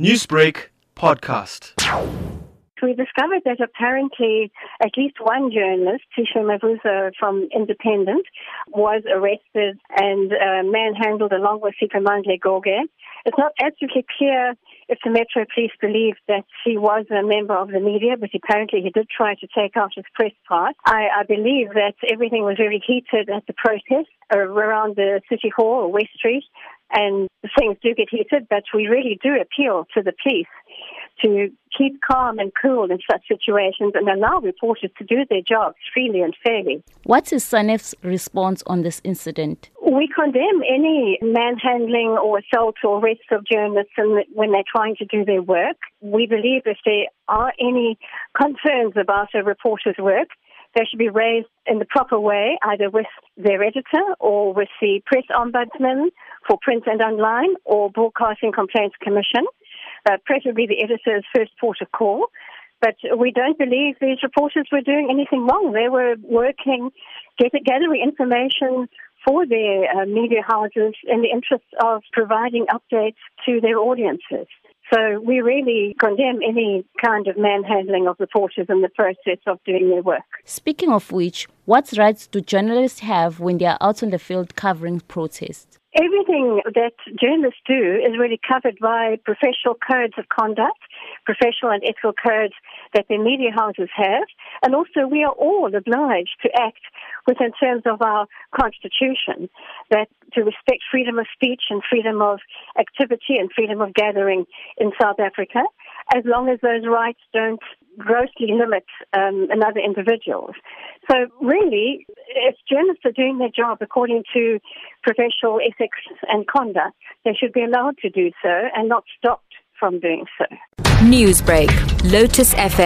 Newsbreak podcast. We discovered that apparently at least one journalist, Tisha Mavuzo from Independent, was arrested and uh, manhandled along with Siphamandla Goge. It's not absolutely clear if the Metro Police believed that he was a member of the media, but apparently he did try to take out his press pass. I, I believe that everything was very heated at the protest around the City Hall or West Street, and things do get heated, but we really do appeal to the police to keep calm and cool in such situations and allow reporters to do their jobs freely and fairly. What is SANEF's response on this incident? We condemn any manhandling or assault or arrest of journalists when they're trying to do their work. We believe if there are any concerns about a reporter's work, they should be raised in the proper way, either with their editor or with the press ombudsman for print and online or Broadcasting Complaints Commission uh, preferably the editor's first port of call. But we don't believe these reporters were doing anything wrong. They were working, gathering information for their uh, media houses in the interest of providing updates to their audiences. So we really condemn any kind of manhandling of reporters in the process of doing their work. Speaking of which, what rights do journalists have when they are out on the field covering protests? Everything that journalists do is really covered by professional codes of conduct, professional and ethical codes that the media houses have. And also, we are all obliged to act within terms of our constitution, that to respect freedom of speech and freedom of activity and freedom of gathering in South Africa, as long as those rights don't grossly limit um, another individuals. So really, if journalists are doing their job according to professional ethics and conduct, they should be allowed to do so and not stopped from doing so. Newsbreak, Lotus FM.